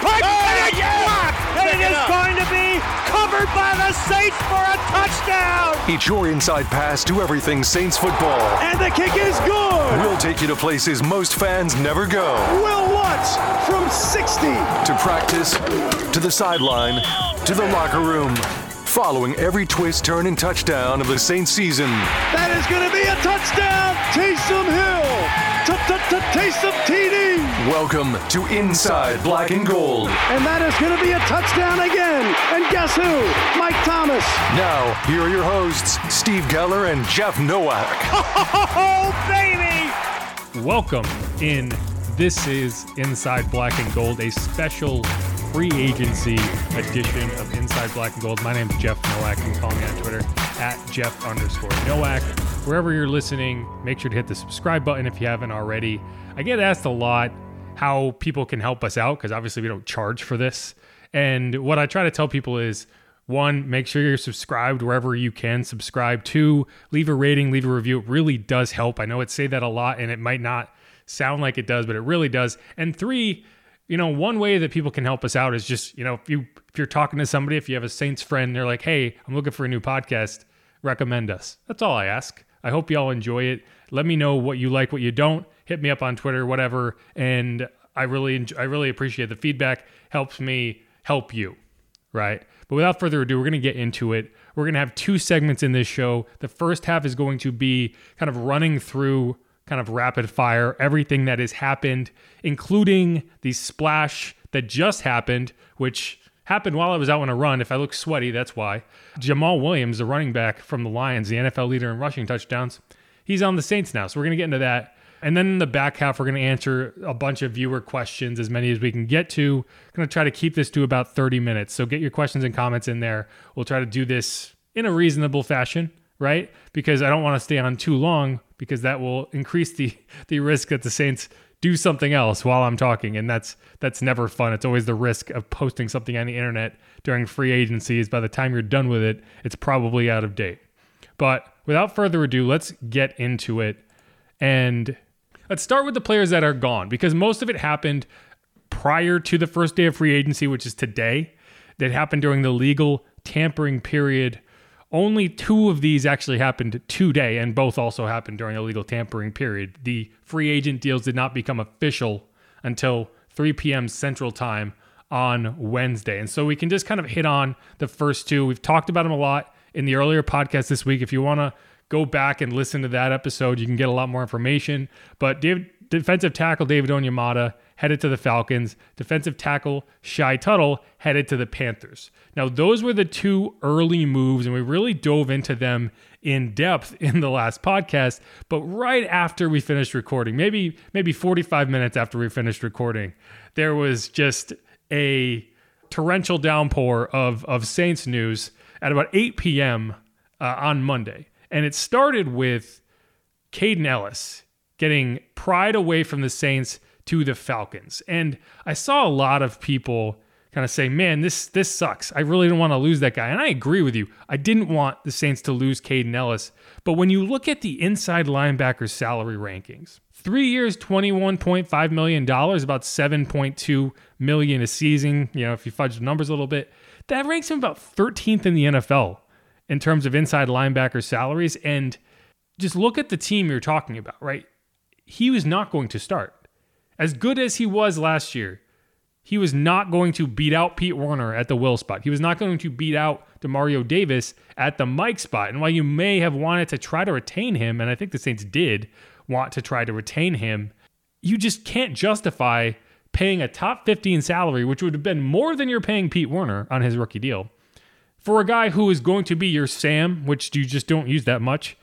pipe and it's blocked. And it is up. going to be covered by the Saints for a touchdown. It's your inside pass to everything Saints football. And the kick is good. We'll take you to places most fans never go. Wil Lutz from 60. To practice, to the sideline, to the locker room. Following every twist, turn, and touchdown of the Saints season. That is going to be a touchdown. Taysom Hill. Taysom TD. Welcome to Inside Black and Gold. And that is going to be a touchdown again. And guess who? Mike Thomas. Now, here are your hosts, Steve Geller and Jeff Nowak. Oh, baby. Welcome in. This is Inside Black and Gold, a special free agency edition of Inside Black and Gold. My name is Jeff Nowak. You can follow me on Twitter at Jeff underscore Nowak. Wherever you're listening, make sure to hit the subscribe button if you haven't already. I get asked a lot how people can help us out because obviously we don't charge for this. And what I try to tell people is one, make sure you're subscribed wherever you can subscribe. Two, leave a rating, leave a review. It really does help. I know it say that a lot and it might not sound like it does, but it really does. And three, you know, one way that people can help us out is just, you know, if you if you're talking to somebody, if you have a Saints friend, they're like, "Hey, I'm looking for a new podcast, recommend us." That's all I ask. I hope y'all enjoy it. Let me know what you like, what you don't. Hit me up on Twitter, whatever, and I really enjoy, I really appreciate the feedback. Helps me help you, right? But without further ado, we're going to get into it. We're going to have two segments in this show. The first half is going to be kind of running through kind of rapid fire everything that has happened, including the splash that just happened, which happened while I was out on a run. If I look sweaty, that's why. Jamaal Williams, the running back from the Lions, the NFL leader in rushing touchdowns, he's on the Saints now. So we're going to get into that. And then in the back half, we're going to answer a bunch of viewer questions, as many as we can get to. I'm going to try to keep this to about 30 minutes. So get your questions and comments in there. We'll try to do this in a reasonable fashion, right? Because I don't want to stay on too long because that will increase the the risk that the Saints do something else while I'm talking, and that's that's never fun. It's always the risk of posting something on the internet during free agencies. By the time you're done with it, it's probably out of date. But without further ado, let's get into it. And let's start with the players that are gone because most of it happened prior to the first day of free agency, which is today. That happened during the legal tampering period. Only two of these actually happened today, and both also happened during the legal tampering period. The free agent deals did not become official until 3 p.m. Central Time on Wednesday. And so we can just kind of hit on the first two. We've talked about them a lot in the earlier podcast this week. If you want to go back and listen to that episode, you can get a lot more information. But David, defensive tackle David Onyemata headed to the Falcons. Defensive tackle Shy Tuttle headed to the Panthers. Now, those were the two early moves, and we really dove into them in depth in the last podcast. But right after we finished recording, maybe maybe 45 minutes after we finished recording, there was just a torrential downpour of of Saints news at about 8 p.m. Uh, on Monday, and it started with Kaden Elliss getting pried away from the Saints to the Falcons. And I saw a lot of people kind of say, man, this this sucks. I really didn't want to lose that guy. And I agree with you. I didn't want the Saints to lose Kaden Elliss. But when you look at the inside linebacker salary rankings, three years, $21.5 million, about 7.2 million a season, you know, if you fudge the numbers a little bit, that ranks him about 13th in the NFL in terms of inside linebacker salaries. And just look at the team you're talking about, right? He was not going to start. As good as he was last year, he was not going to beat out Pete Werner at the will spot. He was not going to beat out Demario Davis at the Mike spot. And while you may have wanted to try to retain him, and I think the Saints did want to try to retain him, you just can't justify paying a top 15 salary, which would have been more than you're paying Pete Werner on his rookie deal, for a guy who is going to be your Sam, which you just don't use that much,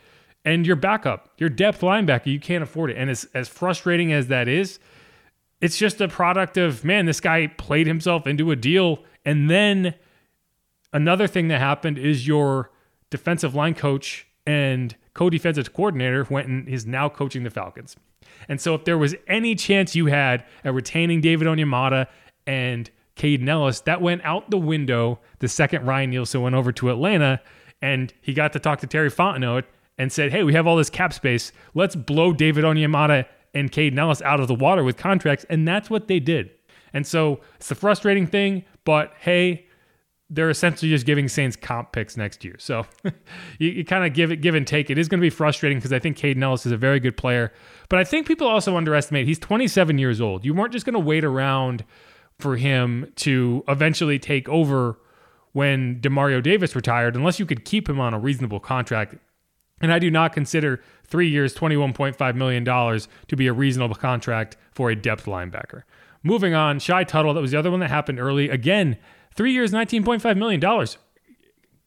and your backup, your depth linebacker. You can't afford it. And as, as frustrating as that is, it's just a product of man, this guy played himself into a deal. And then another thing that happened is your defensive line coach and co-defensive coordinator went and is now coaching the Falcons. And so if there was any chance you had at retaining David Onyemata and Kaden Elliss, that went out the window the second Ryan Nielsen went over to Atlanta and he got to talk to Terry Fontenot and said, hey, we have all this cap space. Let's blow David Onyemata and Kaden Elliss out of the water with contracts. And that's what they did. And so it's the frustrating thing, but hey, they're essentially just giving Saints comp picks next year. So you, you kind of give it give and take. It is going to be frustrating because I think Kaden Elliss is a very good player. But I think people also underestimate he's 27 years old. You weren't just going to wait around for him to eventually take over when Demario Davis retired, unless you could keep him on a reasonable contract. And I do not consider three years, $21.5 million to be a reasonable contract for a depth linebacker. Moving on, Shy Tuttle, that was the other one that happened early. Again, three years, $19.5 million.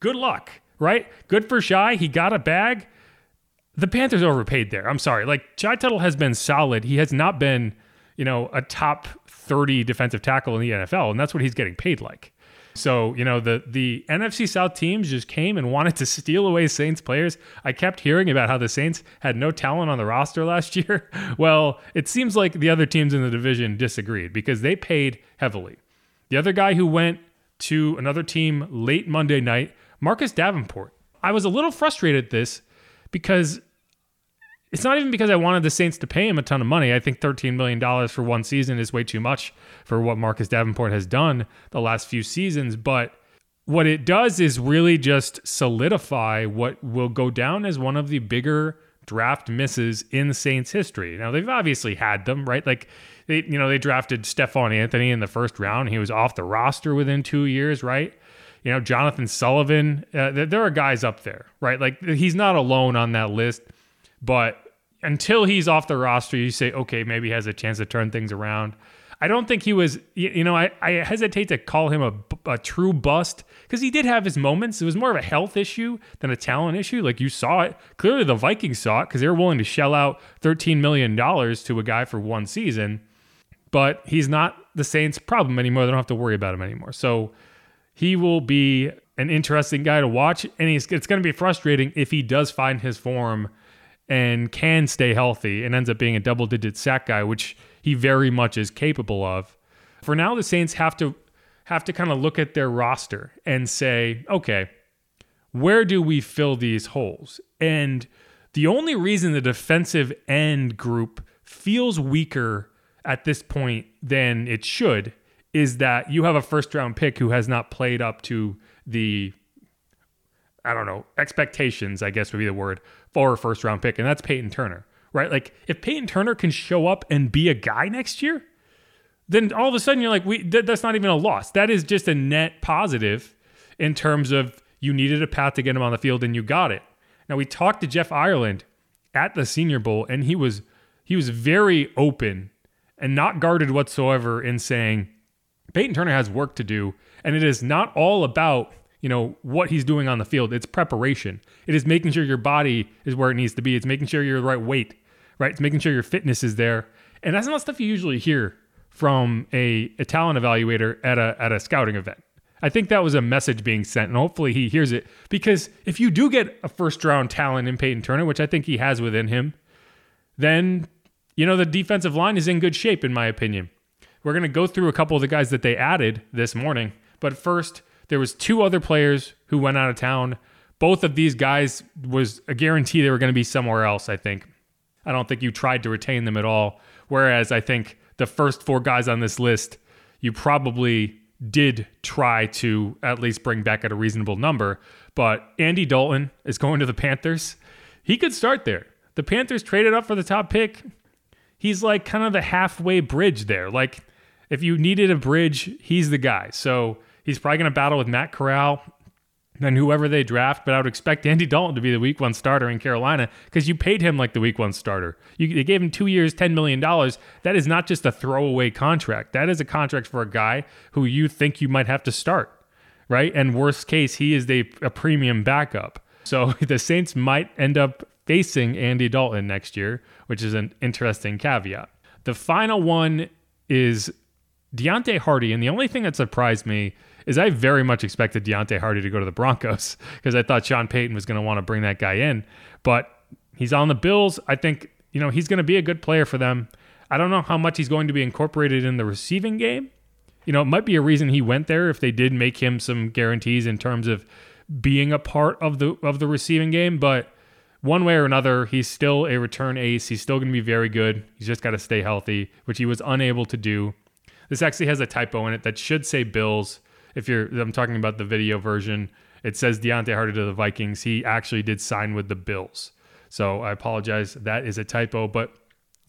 Good luck, right? Good for Shy. He got a bag. The Panthers overpaid there. I'm sorry. Like, Shy Tuttle has been solid. He has not been, you know, a top 30 defensive tackle in the NFL, and that's what he's getting paid like. So, you know, the the NFC South teams just came and wanted to steal away Saints players. I kept hearing about how the Saints had no talent on the roster last year. Well, it seems like the other teams in the division disagreed because they paid heavily. The other guy who went to another team late Monday night, Marcus Davenport. I was a little frustrated at this because it's not even because I wanted the Saints to pay him a ton of money. I think $13 million for one season is way too much for what Marcus Davenport has done the last few seasons. But what it does is really just solidify what will go down as one of the bigger draft misses in Saints history. Now, they've obviously had them, right? Like, they, you know, they drafted Stephone Anthony in the first round. He was off the roster within two years, right? You know, Johnathan Sullivan. Uh, there are guys up there, right? Like, he's not alone on that list. But until he's off the roster, you say, okay, maybe he has a chance to turn things around. I don't think he was, you know, I, I hesitate to call him a, a true bust because he did have his moments. It was more of a health issue than a talent issue. Like you saw it. Clearly, the Vikings saw it because they were willing to shell out $13 million to a guy for one season. But he's not the Saints' problem anymore. They don't have to worry about him anymore. So he will be an interesting guy to watch. And he's, it's going to be frustrating if he does find his form and can stay healthy and ends up being a double digit sack guy, which he very much is capable of. For now, the Saints have to have to kind of look at their roster and say, okay, where do we fill these holes? And the only reason the defensive end group feels weaker at this point than it should is that you have a first round pick who has not played up to the I don't know, expectations, I guess would be the word, for a first round pick, and that's Payton Turner, right? Like if Payton Turner can show up and be a guy next year, then all of a sudden you're like, we th- that's not even a loss. That is just a net positive in terms of you needed a path to get him on the field and you got it. Now we talked to Jeff Ireland at the Senior Bowl, and he was he was very open and not guarded whatsoever in saying Payton Turner has work to do, and it is not all about you know what he's doing on the field. It's preparation. It is making sure your body is where it needs to be. It's making sure you're the right weight, right? It's making sure your fitness is there. And that's not stuff you usually hear from a, a talent evaluator at a at a scouting event. I think that was a message being sent, and hopefully he hears it. Because if you do get a first round talent in Payton Turner, which I think he has within him, then you know the defensive line is in good shape, in my opinion. We're gonna go through a couple of the guys that they added this morning, but first there was two other players who went out of town. Both of these guys was a guarantee they were going to be somewhere else, I think. I don't think you tried to retain them at all. Whereas I think the first four guys on this list, you probably did try to at least bring back at a reasonable number. But Andy Dalton is going to the Panthers. He could start there. The Panthers traded up for the top pick. He's like kind of the halfway bridge there. Like if you needed a bridge, he's the guy. So He's probably going to battle with Matt Corral and whoever they draft, but I would expect Andy Dalton to be the week one starter in Carolina because you paid him like the week one starter. You, they gave him two years, $10 million. That is not just a throwaway contract. That is a contract for a guy who you think you might have to start, right? And worst case, he is a, a premium backup. So the Saints might end up facing Andy Dalton next year, which is an interesting caveat. The final one is Deonte Harty. And the only thing that surprised me is I very much expected Deonte Harty to go to the Broncos because I thought Sean Payton was going to want to bring that guy in. But he's on the Bills. I think, you know, he's going to be a good player for them. I don't know how much he's going to be incorporated in the receiving game. You know, it might be a reason he went there if they did make him some guarantees in terms of being a part of the of the receiving game, but one way or another, he's still a return ace. He's still going to be very good. He's just got to stay healthy, which he was unable to do This actually has a typo in it that should say Bills. If you're, I'm talking about the video version. It says Deonte Harty to the Vikings. He actually did sign with the Bills. So I apologize. That is a typo, but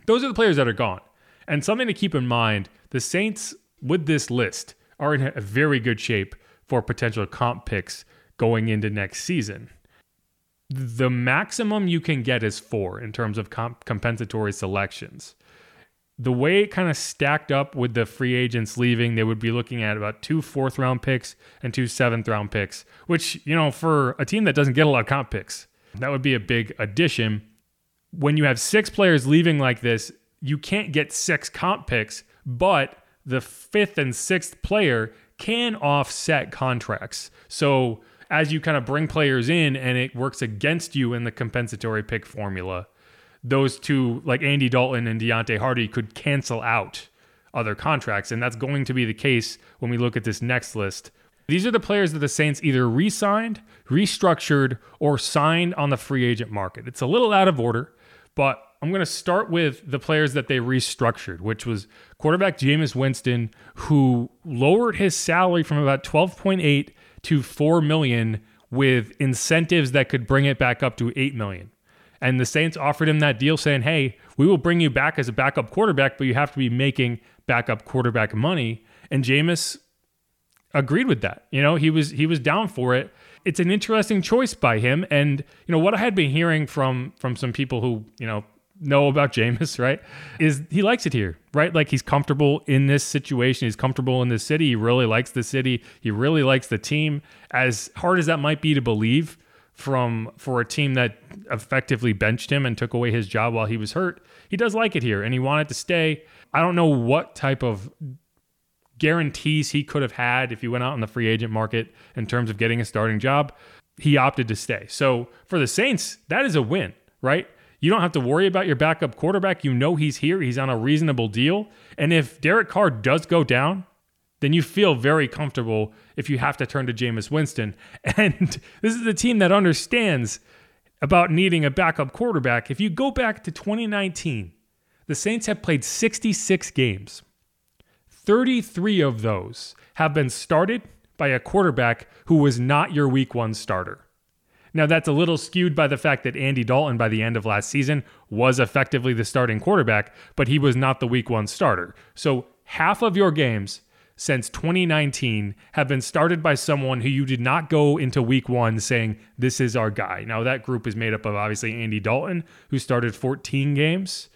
those are the players that are gone. And something to keep in mind the Saints, with this list, are in a very good shape for potential comp picks going into next season. The maximum you can get is four in terms of comp- compensatory selections. The way it kind of stacked up with the free agents leaving, they would be looking at about two fourth round picks and two seventh round picks, which, you know, for a team that doesn't get a lot of comp picks, that would be a big addition. When you have six players leaving like this, you can't get six comp picks, but the fifth and sixth player can offset contracts. So as you kind of bring players in and it works against you in the compensatory pick formula, those two, like Andy Dalton and Deonte Harty, could cancel out other contracts. And that's going to be the case when we look at this next list. These are the players that the Saints either re signed, restructured, or signed on the free agent market. It's a little out of order, but I'm going to start with the players that they restructured, which was quarterback Jameis Winston, who lowered his salary from about 12.8 to 4 million with incentives that could bring it back up to 8 million. And the Saints offered him that deal saying, "Hey, we will bring you back as a backup quarterback, but you have to be making backup quarterback money." And Jameis agreed with that. You know, he was he was down for it it's an interesting choice by him. And you know what I had been hearing from from some people who you know know about Jameis, right? Is he likes it here, right? Like he's comfortable in this situation. He's comfortable in this city. He really likes the city. He really likes the team. As hard as that might be to believe from for a team that effectively benched him and took away his job while he was hurt, he does like it here and he wanted to stay. I don't know what type of guarantees he could have had if he went out in the free agent market in terms of getting a starting job. He opted to stay. So for the Saints, that is a win, right? You don't have to worry about your backup quarterback. You know he's here, he's on a reasonable deal. And if Derek Carr does go down, then you feel very comfortable if you have to turn to Jameis Winston. And this is a team that understands about needing a backup quarterback. If you go back to 2019, the Saints have played 66 games. 33 of those have been started by a quarterback who was not your week one starter. Now, that's a little skewed by the fact that Andy Dalton, by the end of last season, was effectively the starting quarterback, but he was not the week one starter. So, half of your games since 2019 have been started by someone who you did not go into week one saying, This is our guy. Now, that group is made up of obviously Andy Dalton, who started 14 games,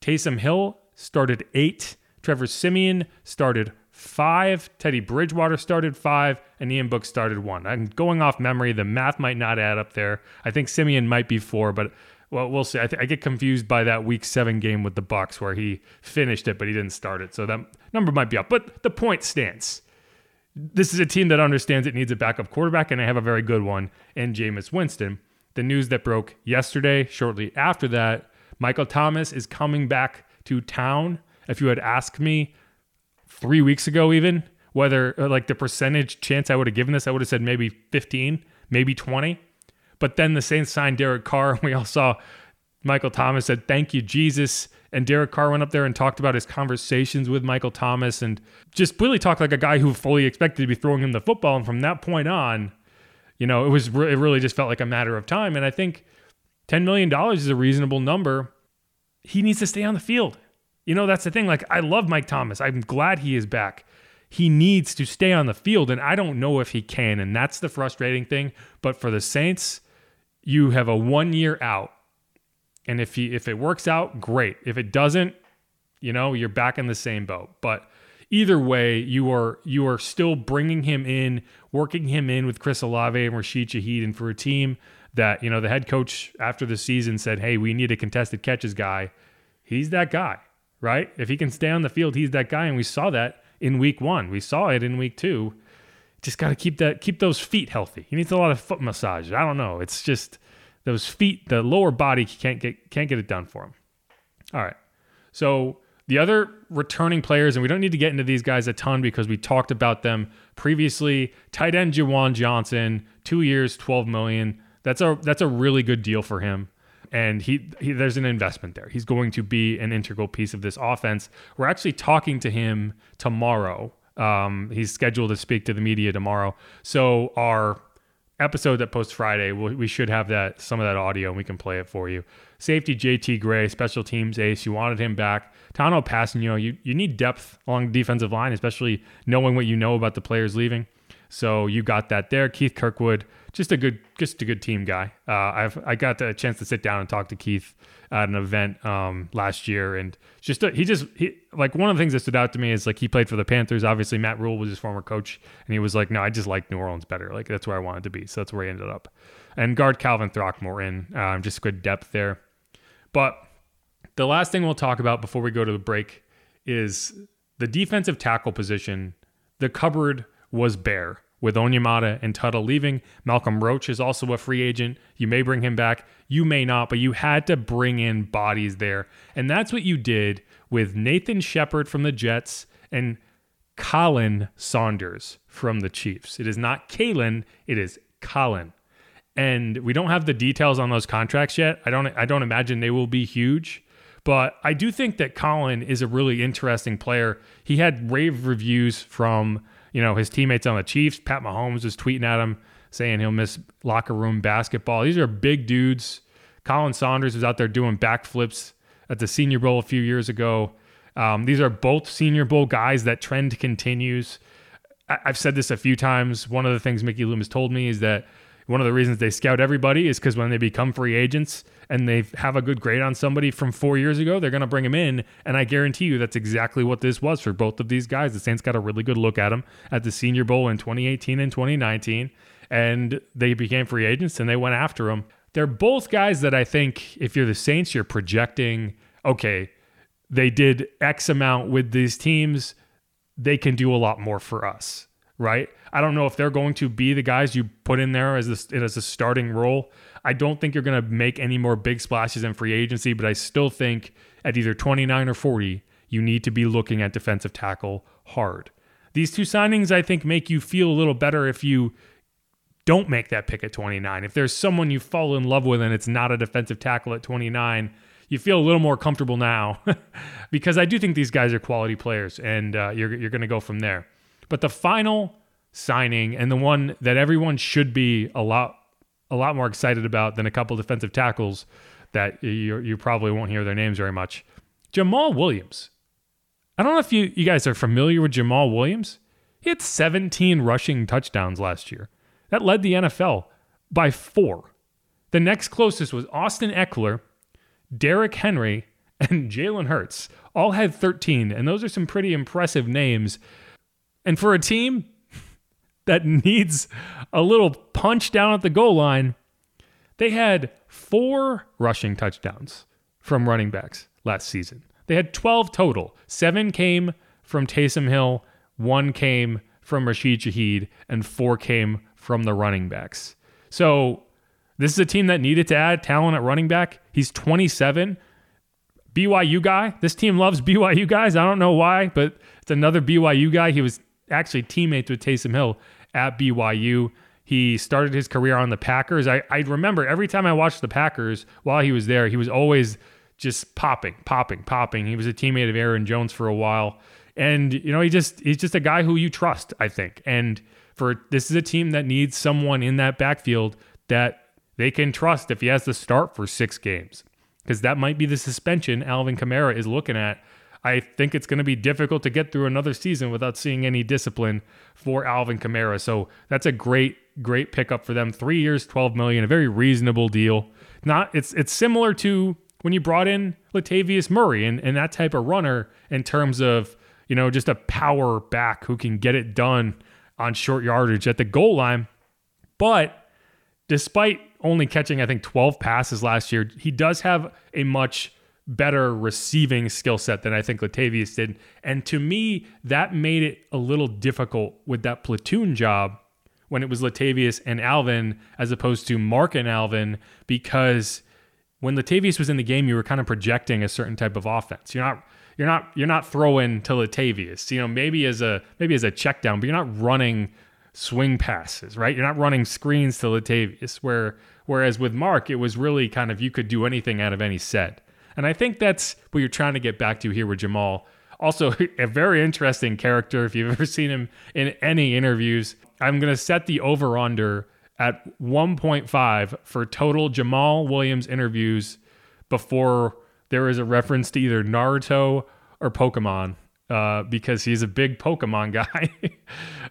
Taysom Hill started eight, Trevor Siemian started five. Teddy Bridgewater started five, and Ian Book started one. I'm going off memory. The math might not add up there. I think Siemian might be four, but well, we'll see. I, th- I, get confused by that Week Seven game with the Bucs where he finished it, but he didn't start it. So that number might be up. But the point stands. This is a team that understands it needs a backup quarterback, and I have a very good one in Jameis Winston. The news that broke yesterday, shortly after that, Michael Thomas is coming back to town. If you had asked me three weeks ago, even whether uh, like the percentage chance I would have given this, I would have said maybe 15, maybe 20. But then the Saints signed Derek Carr, and we all saw Michael Thomas said, Thank you, Jesus. And Derek Carr went up there and talked about his conversations with Michael Thomas and just really talked like a guy who fully expected to be throwing him the football. And from that point on, you know, it was it really just felt like a matter of time. And I think $10 million is a reasonable number. He needs to stay on the field. You know, that's the thing. Like, I love Mike Thomas. I'm glad he is back. He needs to stay on the field, and I don't know if he can. And that's the frustrating thing. But for the Saints, you have a one year out. And if he if it works out, great. If it doesn't, you know, you're back in the same boat. But either way, you are you are still bringing him in, working him in with Chris Olave and Rashid Shaheed, and for a team that you know the head coach after the season said, "Hey, we need a contested catches guy." He's that guy right? If he can stay on the field, he's that guy. And we saw that in week one. We saw it in week two. Just got to keep that keep those feet healthy. He needs a lot of foot massage. I don't know. It's just those feet, the lower body can't get can't get it done for him. All right. So the other returning players, and we don't need to get into these guys a ton because we talked about them previously. Tight end Juwan Johnson, two years, twelve million. That's a that's a really good deal for him. and he, he there's an investment there. He's going to be an integral piece of this offense. We're actually talking to him tomorrow. Um, he's scheduled to speak to the media tomorrow. So our episode that posts Friday, we we should have that some of that audio and we can play it for you. Safety JT Gray, special teams ace. You wanted him back. Tanoh Kpassagnon, you you need depth along the defensive line, especially knowing what you know about the players leaving. So you got that there. Keith Kirkwood, just a good, just a good team guy. Uh, I've I got a chance to sit down and talk to Keith at an event um, last year, and just a, he just he like one of the things that stood out to me is like he played for the Panthers. Obviously, Matt Rhule was his former coach, and he was like, no, I just like New Orleans better. Like that's where I wanted to be, so that's where he ended up. And guard Calvin Throckmorton, um, just good depth there. But the last thing we'll talk about before we go to the break is the defensive tackle position. The cupboard was bare with Onyemata and Tuttle leaving. Malcolm Roach is also a free agent. You may bring him back, you may not, but you had to bring in bodies there. And that's what you did with Nathan Shepherd from the Jets and Colin Saunders from the Chiefs. It is not Kalen, it is Colin. And we don't have the details on those contracts yet. I don't I don't imagine they will be huge. But I do think that Colin is a really interesting player. He had rave reviews from you know, his teammates on the Chiefs. Pat Mahomes was tweeting at him saying he'll miss locker room basketball. These are big dudes. Colin Saunders was out there doing backflips at the Senior Bowl a few years ago. Um, these are both Senior Bowl guys. That trend continues. I- I've said this a few times. One of the things Mickey Loomis told me is that one of the reasons they scout everybody is because when they become free agents and they have a good grade on somebody from four years ago, they're going to bring him in. And I guarantee you that's exactly what this was for both of these guys. The Saints got a really good look at him at the Senior Bowl in 2018 and 2019, and they became free agents and they went after him. They're both guys that I think if you're the Saints, you're projecting, okay, they did X amount with these teams, they can do a lot more for us right? I don't know if they're going to be the guys you put in there as a, as a starting role. I don't think you're going to make any more big splashes in free agency, but I still think at either 29 or 40, you need to be looking at defensive tackle hard. These two signings, I think, make you feel a little better if you don't make that pick at 29. If there's someone you fall in love with and it's not a defensive tackle at 29, you feel a little more comfortable now because I do think these guys are quality players and uh, you're, you're going to go from there. But the final signing and the one that everyone should be a lot a lot more excited about than a couple defensive tackles that you you probably won't hear their names very much. Jamaal Williams. I don't know if you, you guys are familiar with Jamaal Williams. He had 17 rushing touchdowns last year. That led the NFL by four. The next closest was Austin Ekeler, Derrick Henry, and Jalen Hurts. All had 13, and those are some pretty impressive names and for a team that needs a little punch down at the goal line, they had four rushing touchdowns from running backs last season. They had 12 total. Seven came from Taysom Hill, one came from Rashid Shaheed, and four came from the running backs. So this is a team that needed to add talent at running back. He's 27. BYU guy. This team loves BYU guys. I don't know why, but it's another BYU guy. He was actually teammates with Taysom Hill at BYU. He started his career on the Packers. I, I remember every time I watched the Packers while he was there, he was always just popping, popping, popping. He was a teammate of Aaron Jones for a while. And, you know, he just he's just a guy who you trust, I think. And for this is a team that needs someone in that backfield that they can trust if he has to start for six games. Because that might be the suspension Alvin Kamara is looking at I think it's going to be difficult to get through another season without seeing any discipline for Alvin Kamara. So that's a great, great pickup for them. Three years, 12 million, a very reasonable deal. Not it's it's similar to when you brought in Latavius Murray and, and that type of runner in terms of, you know, just a power back who can get it done on short yardage at the goal line. But despite only catching, I think, 12 passes last year, he does have a much better receiving skill set than I think Latavius did. And to me, that made it a little difficult with that platoon job when it was Latavius and Alvin as opposed to Mark and Alvin because when Latavius was in the game, you were kind of projecting a certain type of offense. You're not you're not you're not throwing to Latavius. You know, maybe as a maybe as a check down, but you're not running swing passes, right? You're not running screens to Latavius, where whereas with Mark, it was really kind of you could do anything out of any set. And I think that's what you're trying to get back to here with Jamaal. Also, a very interesting character. If you've ever seen him in any interviews, I'm going to set the over under at 1.5 for total Jamaal Williams interviews before there is a reference to either Naruto or Pokemon. Uh, because he's a big Pokemon guy.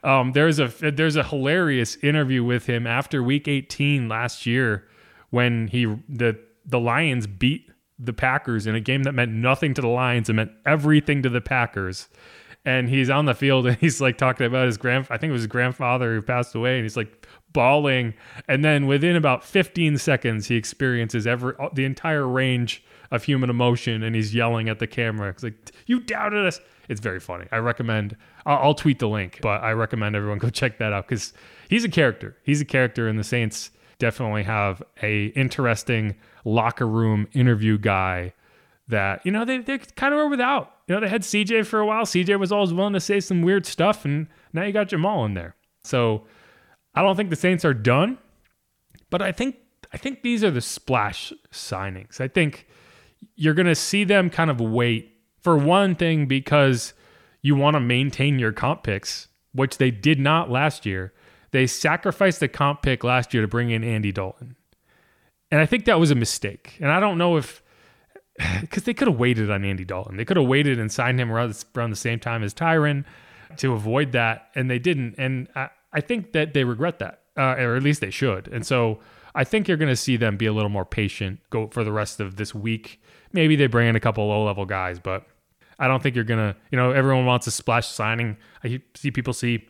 um, there's a there's a hilarious interview with him after Week 18 last year when he the the Lions beat the Packers in a game that meant nothing to the Lions and meant everything to the Packers. And he's on the field and he's like talking about his grand I think it was his grandfather who passed away and he's like bawling and then within about 15 seconds he experiences every uh, the entire range of human emotion and he's yelling at the camera. It's like you doubted us. It's very funny. I recommend I'll, I'll tweet the link, but I recommend everyone go check that out cuz he's a character. He's a character and the Saints definitely have a interesting locker room interview guy that you know they they kind of were without. You know they had CJ for a while. CJ was always willing to say some weird stuff, and now you got Jamaal in there. So I don't think the Saints are done, but I think I think these are the splash signings. I think you're going to see them kind of wait for one thing because you want to maintain your comp picks, which they did not last year. They sacrificed the comp pick last year to bring in Andy Dalton. And I think that was a mistake. And I don't know if because they could have waited on Andy Dalton. They could have waited and signed him around, around the same time as Tyrann to avoid that, and they didn't. And I, I think that they regret that, uh, or at least they should. And so I think you're going to see them be a little more patient, go for the rest of this week. Maybe they bring in a couple low level guys, but I don't think you're going to, you know, everyone wants a splash signing. I see people see,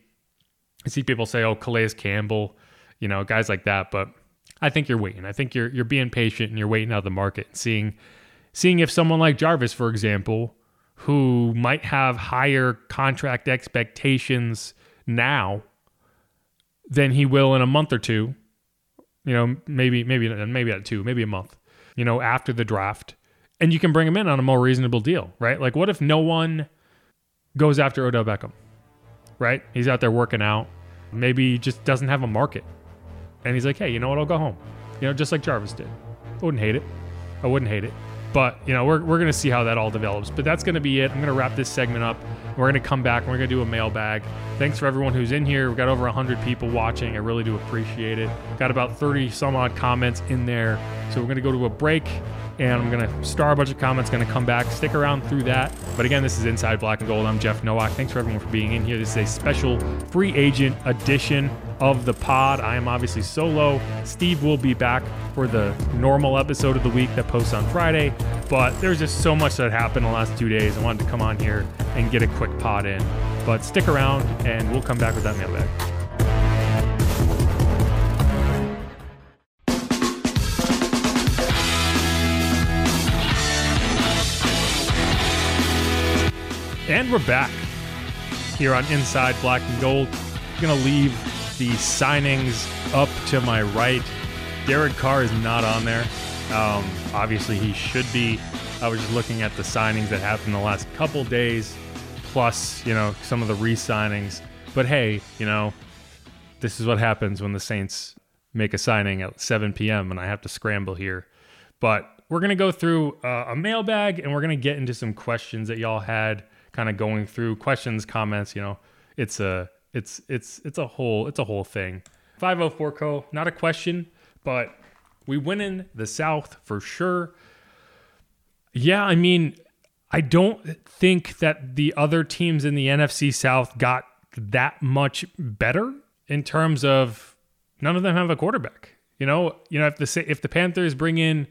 I see people say, oh, Calais Campbell, you know, guys like that, but I think you're waiting. I think you're you're being patient and you're waiting out the market and seeing seeing if someone like Jarvis, for example, who might have higher contract expectations now than he will in a month or two, you know, maybe maybe maybe at two, maybe a month, you know, after the draft, and you can bring him in on a more reasonable deal, right? Like, what if no one goes after Odell Beckham, right? He's out there working out, maybe he just doesn't have a market and he's like, hey, you know what? I'll go home. You know, just like Jarvis did. I wouldn't hate it. I wouldn't hate it. But, you know, we're, we're going to see how that all develops. But that's going to be it. I'm going to wrap this segment up. We're going to come back and we're going to do a mailbag. Thanks for everyone who's in here. We've got over 100 people watching. I really do appreciate it. Got about 30 some odd comments in there. So we're going to go to a break and I'm going to star a bunch of comments, going to come back. Stick around through that. But again, this is Inside Black and Gold. I'm Jeff Nowak. Thanks for everyone for being in here. This is a special free agent edition of the pod. I am obviously solo. Steve will be back for the normal episode of the week that posts on Friday. But there's just so much that happened the last two days. I wanted to come on here and get a quick pod in. But stick around and we'll come back with that mailbag. And we're back here on Inside Black and Gold. I'm to leave the signings up to my right. Derek Carr is not on there. Um, obviously, he should be. I was just looking at the signings that happened the last couple days, plus, you know, some of the re signings. But hey, you know, this is what happens when the Saints make a signing at 7 p.m. and I have to scramble here. But we're going to go through uh, a mailbag and we're going to get into some questions that y'all had kind of going through questions, comments. You know, it's a it's it's it's a whole it's a whole thing. 504 co, not a question, but we win in the South for sure. Yeah, I mean, I don't think that the other teams in the NFC South got that much better in terms of none of them have a quarterback. You know, you know if the if the Panthers bring in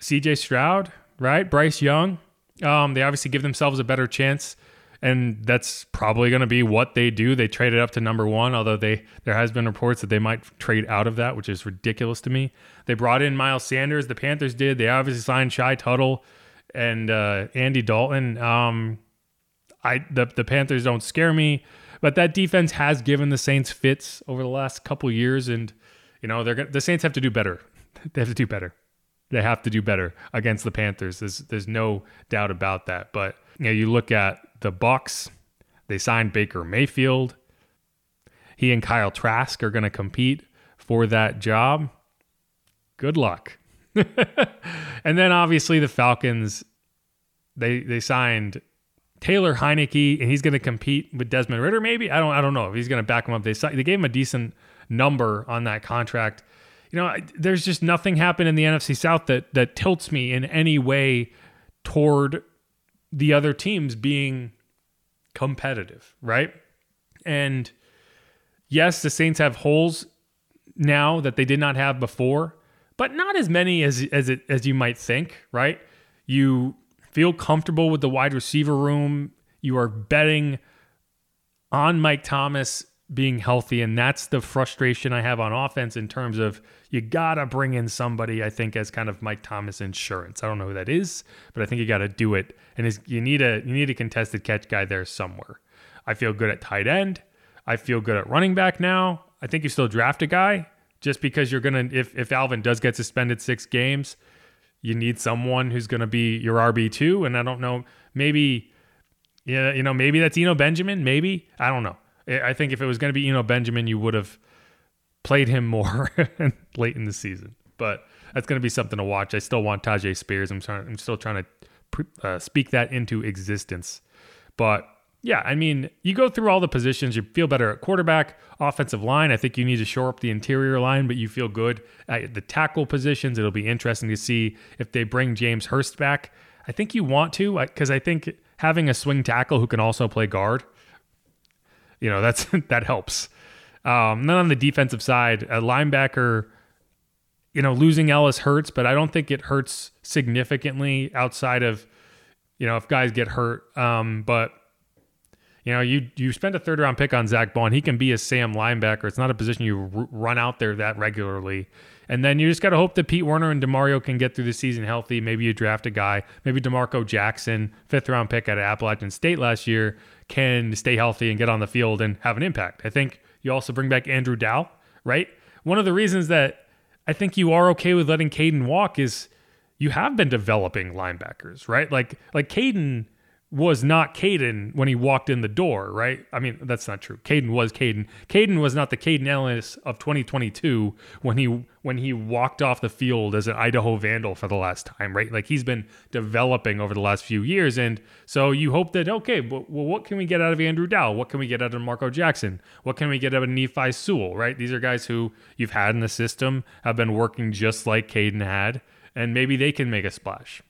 C.J. Stroud, right, Bryce Young, um, they obviously give themselves a better chance, and that's probably going to be what they do. They traded up to number one, although they there has been reports that they might trade out of that, which is ridiculous to me. They brought in Miles Sanders. The Panthers did. They obviously signed Shy Tuttle and uh, Andy Dalton. Um, I the the Panthers don't scare me, but that defense has given the Saints fits over the last couple years, and you know they're gonna, the Saints have to do better. they have to do better. They have to do better against the Panthers. There's there's no doubt about that. But you know, you look at the Bucs. They signed Baker Mayfield. he and Kyle Trask are going to compete for that job. Good luck. and then obviously the Falcons, they they signed Taylor Heinicke, and he's going to compete with Desmond Ridder. Maybe I don't I don't know if he's going to back him up. They they gave him a decent number on that contract. You know, there's just nothing happened in the NFC South that that tilts me in any way toward the other teams being competitive, right? And yes, the Saints have holes now that they did not have before, but not as many as as it as you might think, right? You feel comfortable with the wide receiver room. You are betting on Mike Thomas being healthy, and that's the frustration I have on offense in terms of you gotta bring in somebody. I think as kind of Mike Thomas insurance. I don't know who that is, but I think you got to do it, and you need a you need a contested catch guy there somewhere. I feel good at tight end. I feel good at running back now. I think you still draft a guy just because you're gonna if if Alvin does get suspended six games, you need someone who's gonna be your RB two. And I don't know, maybe yeah, you know, maybe that's Eno Benjamin. Maybe I don't know. I think if it was gonna be Eno Benjamin, you would have played him more late in the season. But that's gonna be something to watch. I still want Tyjae Spears. I'm trying. I'm still trying to uh, speak that into existence. But yeah, I mean, you go through all the positions, you feel better at quarterback, offensive line. I think you need to shore up the interior line, but you feel good at the tackle positions. It'll be interesting to see if they bring James Hurst back. I think you want to, because I think having a swing tackle who can also play guard, you know, that's that helps. Um, then on the defensive side, a linebacker, you know, losing Elliss hurts, but I don't think it hurts significantly outside of, you know, if guys get hurt. Um, but you know, you you spend a third round pick on Zack Baun. He can be a Sam linebacker. It's not a position you r- run out there that regularly. And then you just got to hope that Pete Werner and Demario can get through the season healthy. Maybe you draft a guy, maybe D'Marco Jackson, fifth round pick at Appalachian State last year, can stay healthy and get on the field and have an impact. I think you also bring back Andrew Dow, right? One of the reasons that I think you are okay with letting Kaden walk is you have been developing linebackers, right? Like like Kaden was not Kaden when he walked in the door, right? I mean, that's not true. Kaden was Kaden. Kaden was not the Kaden Elliss of 2022 when he when he walked off the field as an Idaho Vandal for the last time, right? Like he's been developing over the last few years, and so you hope that okay, well, what can we get out of Andrew Dow? What can we get out of Marco Jackson? What can we get out of Nephi Sewell? Right? These are guys who you've had in the system, have been working just like Kaden had, and maybe they can make a splash.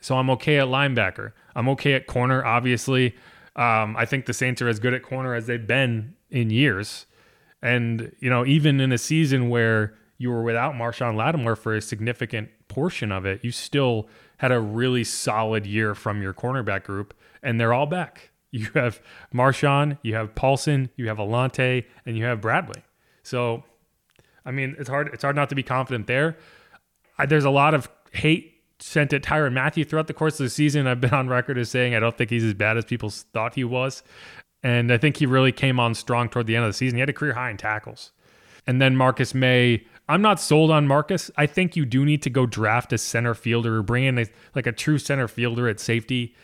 So I'm okay at linebacker. I'm okay at corner, obviously. Um, I think the Saints are as good at corner as they've been in years. And, you know, even in a season where you were without Marshon Lattimore for a significant portion of it, you still had a really solid year from your cornerback group, and they're all back. You have Marshon, you have Paulson, you have Alante, and you have Bradley. So, I mean, it's hard. It's hard not to be confident there. I, there's a lot of hate sent at Tyrann Mathieu throughout the course of the season. I've been on record as saying I don't think he's as bad as people thought he was. And I think he really came on strong toward the end of the season. He had a career high in tackles. And then Marcus Maye, I'm not sold on Marcus. I think you do need to go draft a center fielder or bring in a, like a true center fielder at safety.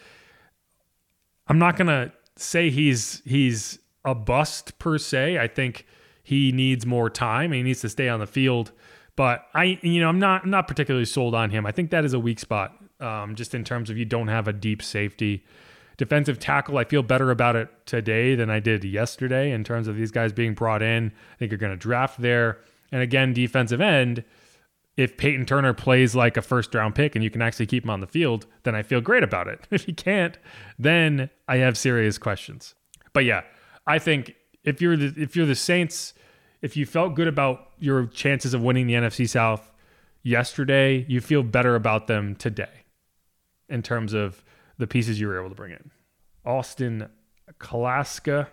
I'm not gonna say he's he's a bust per se. I think he needs more time. He needs to stay on the field. But I, you know, I'm not I'm not particularly sold on him. I think that is a weak spot, um, just in terms of you don't have a deep safety. Defensive tackle, I feel better about it today than I did yesterday in terms of these guys being brought in. I think you're going to draft there. And again, defensive end, if Payton Turner plays like a first round pick and you can actually keep him on the field, then I feel great about it. If he can't, then I have serious questions. But yeah, I think if you're the if you're the Saints, if you felt good about your chances of winning the NFC South yesterday, you feel better about them today in terms of the pieces you were able to bring in. Austin Kalaska.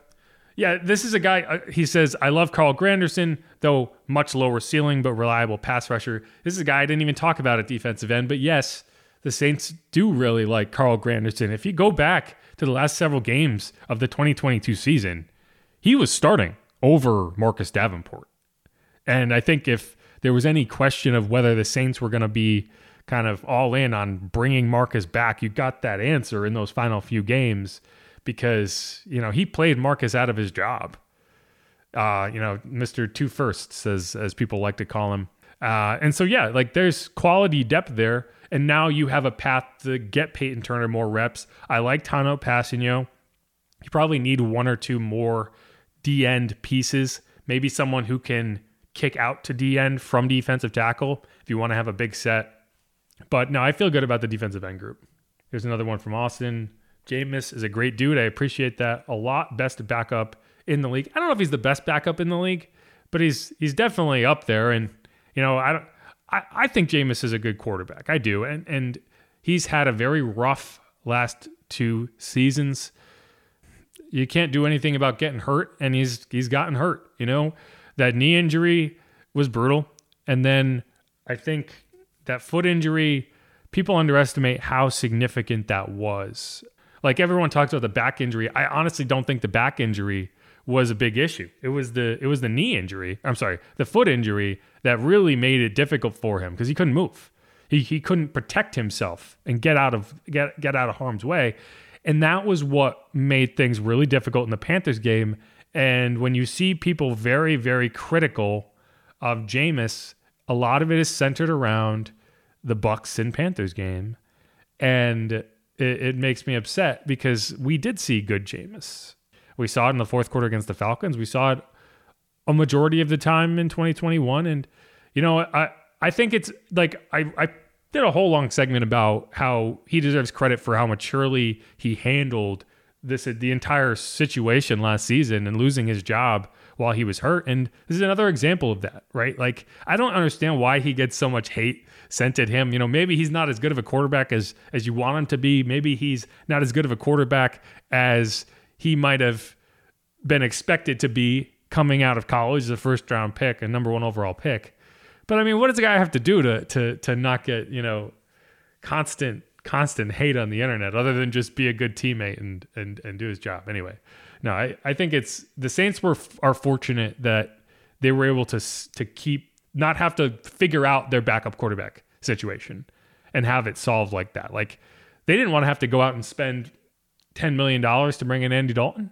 Yeah, this is a guy, uh, he says, I love Carl Granderson, though much lower ceiling, but reliable pass rusher. This is a guy I didn't even talk about at defensive end, but yes, the Saints do really like Carl Granderson. If you go back to the last several games of the 2022 season, he was starting over Marcus Davenport. And I think if there was any question of whether the Saints were going to be kind of all in on bringing Marcus back, you got that answer in those final few games because, you know, he played Marcus out of his job. Uh, you know, Mr. Two Firsts, as as people like to call him. Uh, and so yeah, like there's quality depth there, and now you have a path to get Payton Turner more reps. I like Tanoh Kpassagnon. You probably need one or two more D end pieces. Maybe someone who can kick out to D end from defensive tackle if you want to have a big set. But no, I feel good about the defensive end group. Here's another one from Austin. Jameis is a great dude. I appreciate that a lot. Best backup in the league. I don't know if he's the best backup in the league, but he's he's definitely up there. And you know, I don't. I, I think Jameis is a good quarterback. I do, and and he's had a very rough last two seasons. You can't do anything about getting hurt, and he's he's gotten hurt. You know, that knee injury was brutal, and then I think that foot injury. People underestimate how significant that was. Like everyone talks about the back injury. I honestly don't think the back injury was a big issue. It was the it was the knee injury. I'm sorry, the foot injury that really made it difficult for him because he couldn't move. He he couldn't protect himself and get out of get get out of harm's way. And that was what made things really difficult in the Panthers game. And when you see people very, very critical of Jameis, a lot of it is centered around the Bucs and Panthers game. And it, it makes me upset because we did see good Jameis. We saw it in the fourth quarter against the Falcons. We saw it a majority of the time in 2021. And, you know, I, I think it's like I, I did a whole long segment about how he deserves credit for how maturely he handled this the entire situation last season and losing his job while he was hurt. And this is another example of that, right? Like I don't understand why he gets so much hate sent at him. You know, maybe he's not as good of a quarterback as as you want him to be. Maybe he's not as good of a quarterback as he might have been expected to be coming out of college as a first round pick, a number one overall pick. But I mean, what does a guy have to do to to to not get you know constant constant hate on the internet other than just be a good teammate and and and do his job anyway? No, I I think it's the Saints were are fortunate that they were able to to keep not have to figure out their backup quarterback situation and have it solved like that. Like they didn't want to have to go out and spend ten million dollars to bring in Andy Dalton,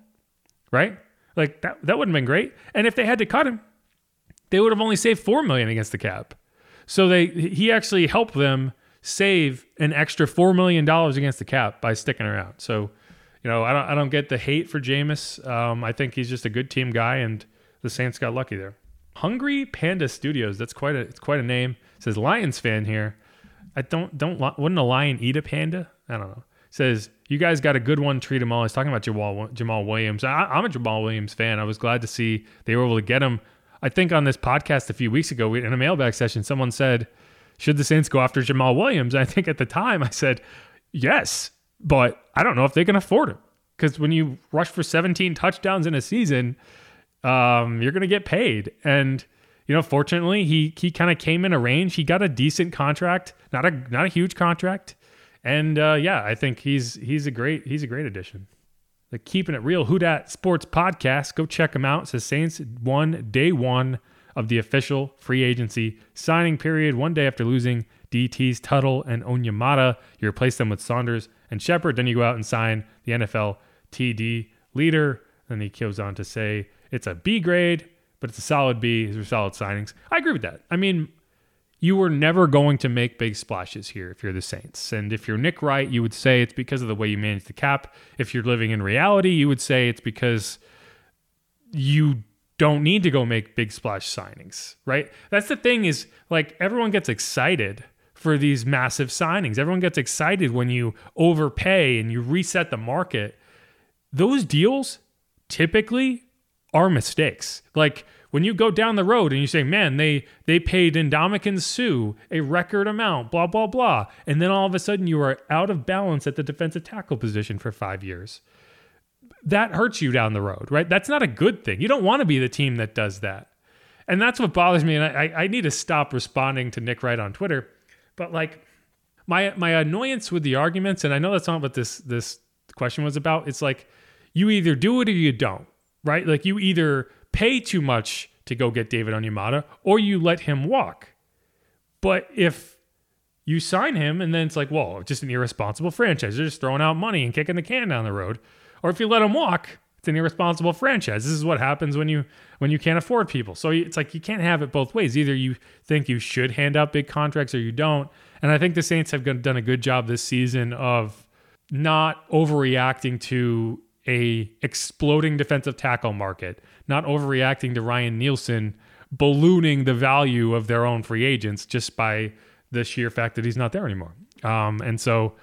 right? Like that that would have been great. And if they had to cut him, they would have only saved four million against the cap. So they he actually helped them save an extra four million dollars against the cap by sticking around. So, you know, I don't I don't get the hate for Jameis. Um, I think he's just a good team guy, and the Saints got lucky there. Hungry Panda Studios. That's quite a it's quite a name. It says Lions fan here. I don't don't wouldn't a lion eat a panda? I don't know says, You guys got a good one. Treat them all. He's talking about Jamal, Jamaal Williams. I, I'm a Jamaal Williams fan. I was glad to see they were able to get him. I think on this podcast a few weeks ago, we, in a mailbag session, someone said, Should the Saints go after Jamaal Williams? And I think at the time I said, Yes, but I don't know if they can afford him. Because when you rush for 17 touchdowns in a season, um, you're going to get paid. And you know, fortunately, he he kind of came in a range. He got a decent contract, not a not a huge contract. And uh, yeah, I think he's he's a great he's a great addition. The Keeping It Real Who Dat Sports Podcast. Go check him out. It says Saints won day one of the official free agency signing period. One day after losing DTs Tuttle and Onyemata, you replace them with Saunders and Shepherd. Then you go out and sign the NFL TD leader. Then he goes on to say it's a B grade, but it's a solid B. These are solid signings. I agree with that. I mean, you were never going to make big splashes here if you're the Saints. And if you're Nick Wright, you would say it's because of the way you manage the cap. If you're living in reality, you would say it's because you don't need to go make big splash signings, right? That's the thing is like everyone gets excited for these massive signings. Everyone gets excited when you overpay and you reset the market. Those deals typically are mistakes. Like when you go down the road and you say, man, they they paid Ndamukong Suh a record amount, blah, blah, blah. And then all of a sudden you are out of balance at the defensive tackle position for five years. That hurts you down the road, right? That's not a good thing. You don't want to be the team that does that. And that's what bothers me. And I, I need to stop responding to Nick Wright on Twitter. But like my my annoyance with the arguments, and I know that's not what this this question was about. It's like you either do it or you don't, right? Like you either pay too much to go get David Onyemata, or you let him walk. But if you sign him and then it's like, well, just an irresponsible franchise, they're just throwing out money and kicking the can down the road. Or if you let him walk, It's an irresponsible franchise. This is what happens when you when you can't afford people. So it's like you can't have it both ways. Either you think you should hand out big contracts or you don't. And I think the Saints have done a good job this season of not overreacting to a exploding defensive tackle market, not overreacting to Ryan Nielsen ballooning the value of their own free agents just by the sheer fact that he's not there anymore. Um, and so,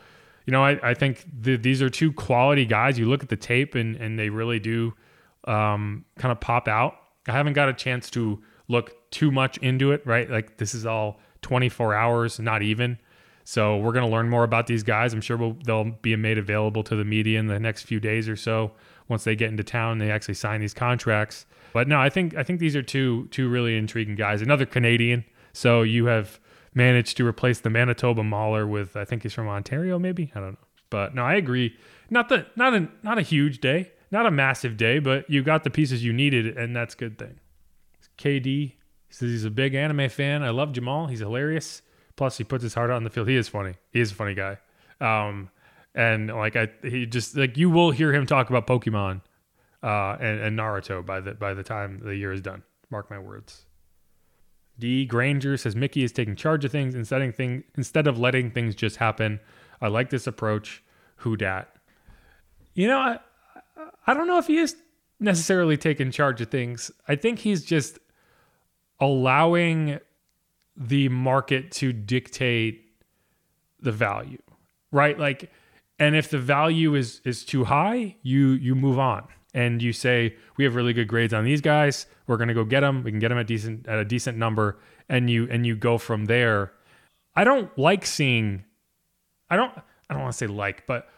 you know, I, I think the, these are two quality guys. You look at the tape and, and they really do um, kind of pop out. I haven't got a chance to look too much into it, right? Like this is all 24 hours, not even. So we're going to learn more about these guys. I'm sure we'll, they'll be made available to the media in the next few days or so once they get into town. And they actually sign these contracts. But no, I think I think these are two two really intriguing guys. Another Canadian. So you have managed to replace the Manitoba Mauler with I think he's from Ontario, maybe I don't know. But no, I agree. Not the not a not a huge day, not a massive day, but you got the pieces you needed, and that's a good thing. KD says he's a big anime fan. I love Jamaal. He's hilarious. Plus, he puts his heart out on the field. He is funny. He is a funny guy. Um, and like I, he just like you will hear him talk about Pokemon uh, and, and Naruto by the by the time the year is done. Mark my words. D. Granger says Mickey is taking charge of things instead of, thing, instead of letting things just happen. I like this approach. Who dat? You know, I, I don't know if he is necessarily taking charge of things. I think he's just allowing the market to dictate the value, right? Like, and if the value is is too high, you you move on and you say we have really good grades on these guys. We're going to go get them we can get them at decent at a decent number and you and you go from there. I don't like seeing i don't i don't want to say like but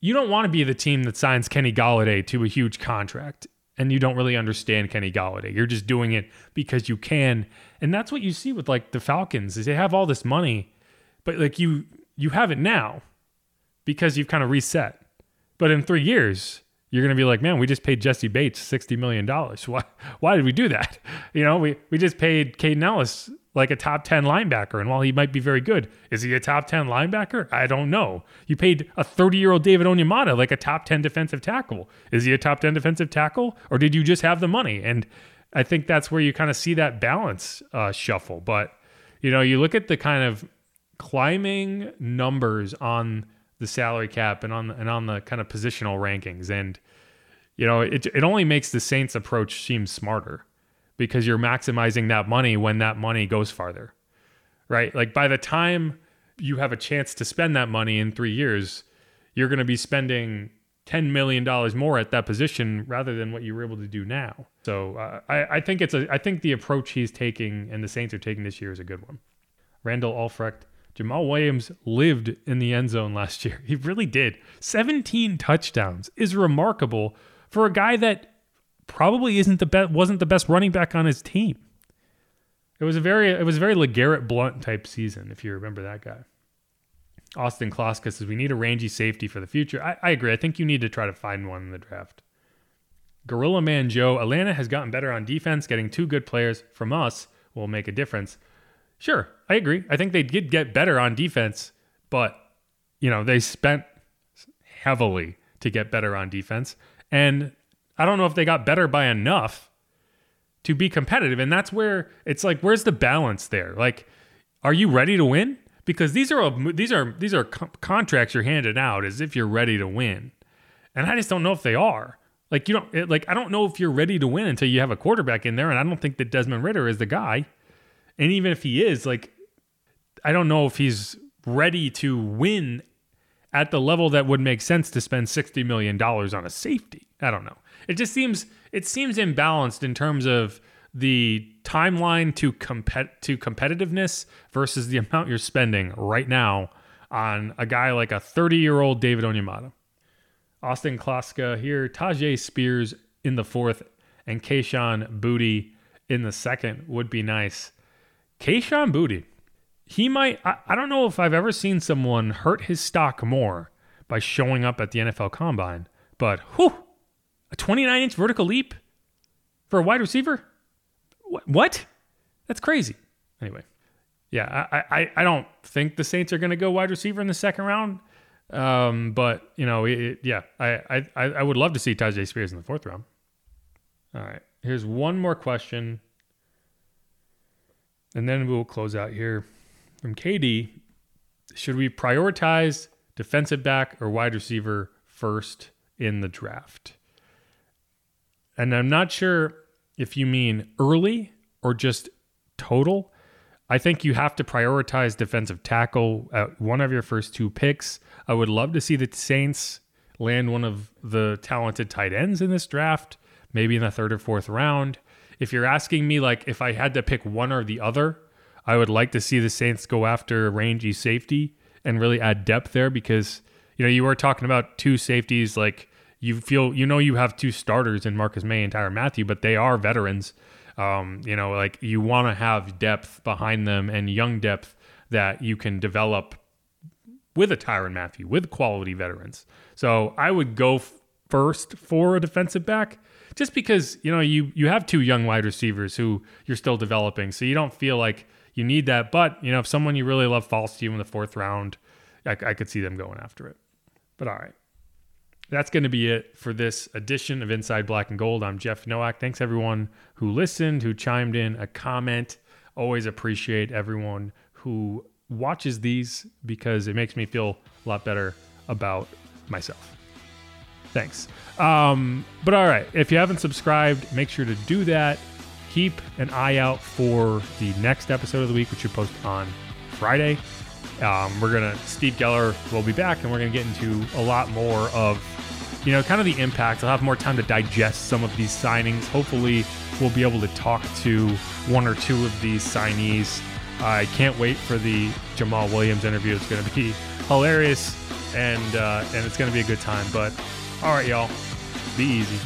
you don't want to be the team that signs kenny golladay to a huge contract and you don't really understand kenny Golladay. you're just doing it because you can and that's what you see with like the falcons is they have all this money but like you you have it now because you've kind of reset but in three years you're to be like, man, we just paid Jessie Bates $60 million. Why, why did we do that? You know, we, we just paid Kaden Elliss like a top 10 linebacker. And while he might be very good, is he a top 10 linebacker? I don't know. You paid a 30 year old David Onyemata like a top 10 defensive tackle. Is he a top 10 defensive tackle or did you just have the money? And I think that's where you kind of see that balance uh, shuffle. But, you know, you look at the kind of climbing numbers on the salary cap and on and on the kind of positional rankings. And you know, it it only makes the Saints approach seem smarter because you're maximizing that money when that money goes farther. Right? Like by the time you have a chance to spend that money in 3 years, you're going to be spending $10 million more at that position rather than what you were able to do now. So uh, I, I think it's a I think the approach he's taking and the Saints are taking this year is a good one. Randall Alfrecht Jamaal Williams lived in the end zone last year. He really did. 17 touchdowns is remarkable for a guy that probably isn't the best wasn't the best running back on his team. It was a very it was a very LeGarrette Blunt type season, if you remember that guy. Austin Kloska says we need a rangy safety for the future. I, I agree. I think you need to try to find one in the draft. Gorilla Man Joe, Atlanta has gotten better on defense. Getting two good players from us will make a difference. Sure, I agree. I think they did get better on defense, but you know, they spent heavily to get better on defense. And I don't know if they got better by enough to be competitive. And that's where it's like, where's the balance there? Like, are you ready to win? Because these are these are these are contracts you're handing out as if you're ready to win, and I just don't know if they are. Like you don't like I don't know if you're ready to win until you have a quarterback in there, and I don't think that Desmond Ridder is the guy. And even if he is, like, I don't know if he's ready to win at the level that would make sense to spend $60 million on a safety. I don't know. It just seems it seems imbalanced in terms of the timeline to compet to competitiveness versus the amount you're spending right now on a guy like a 30 year old David Onyemata. Austin Kloska here, Tyjae Spears in the fourth, and Kayshon Boutte in the second would be nice. Kayshon Boutte, he might, I, I don't know if I've ever seen someone hurt his stock more by showing up at the NFL Combine, but whew, a 29 inch vertical leap for a wide receiver? What? That's crazy. Anyway, yeah, I, I, I don't think the Saints are going to go wide receiver in the second round. Um, but you know, it, yeah, I, I I would love to see Tyjae Spears in the fourth round. All right, here's one more question, and then we'll close out here from KD. Should we prioritize defensive back or wide receiver first in the draft? And I'm not sure if you mean early or just total. I think you have to prioritize defensive tackle at one of your first two picks. I would love to see the Saints land one of the talented tight ends in this draft, maybe in the third or fourth round. If you're asking me, like, if I had to pick one or the other, I would like to see the Saints go after rangy safety and really add depth there because, you know, you were talking about two safeties. Like, you feel, you know, you have two starters in Marcus Maye and Tyrann Mathieu, but they are veterans. Um, you know, like you want to have depth behind them and young depth that you can develop with a Tyrann Mathieu, with quality veterans. So I would go f- first for a defensive back, just because you know you you have two young wide receivers who you're still developing, so you don't feel like you need that. But you know, if someone you really love falls to you in the fourth round, I, I could see them going after it. But all right. That's going to be it for this edition of Inside Black and Gold. I'm Jeff Nowak. Thanks everyone who listened, who chimed in a comment. Always appreciate everyone who watches these because it makes me feel a lot better about myself. Thanks. Um, but all right, if you haven't subscribed, make sure to do that. Keep an eye out for the next episode of the week, which we post on Friday. Um, we're gonna Steve Geller will be back, and we're gonna get into a lot more of, you know, kind of the impact. I'll have more time to digest some of these signings. Hopefully, we'll be able to talk to one or two of these signees. I can't wait for the Jamaal Williams interview. It's gonna be hilarious, and uh, and it's gonna be a good time. But all right, y'all, be easy.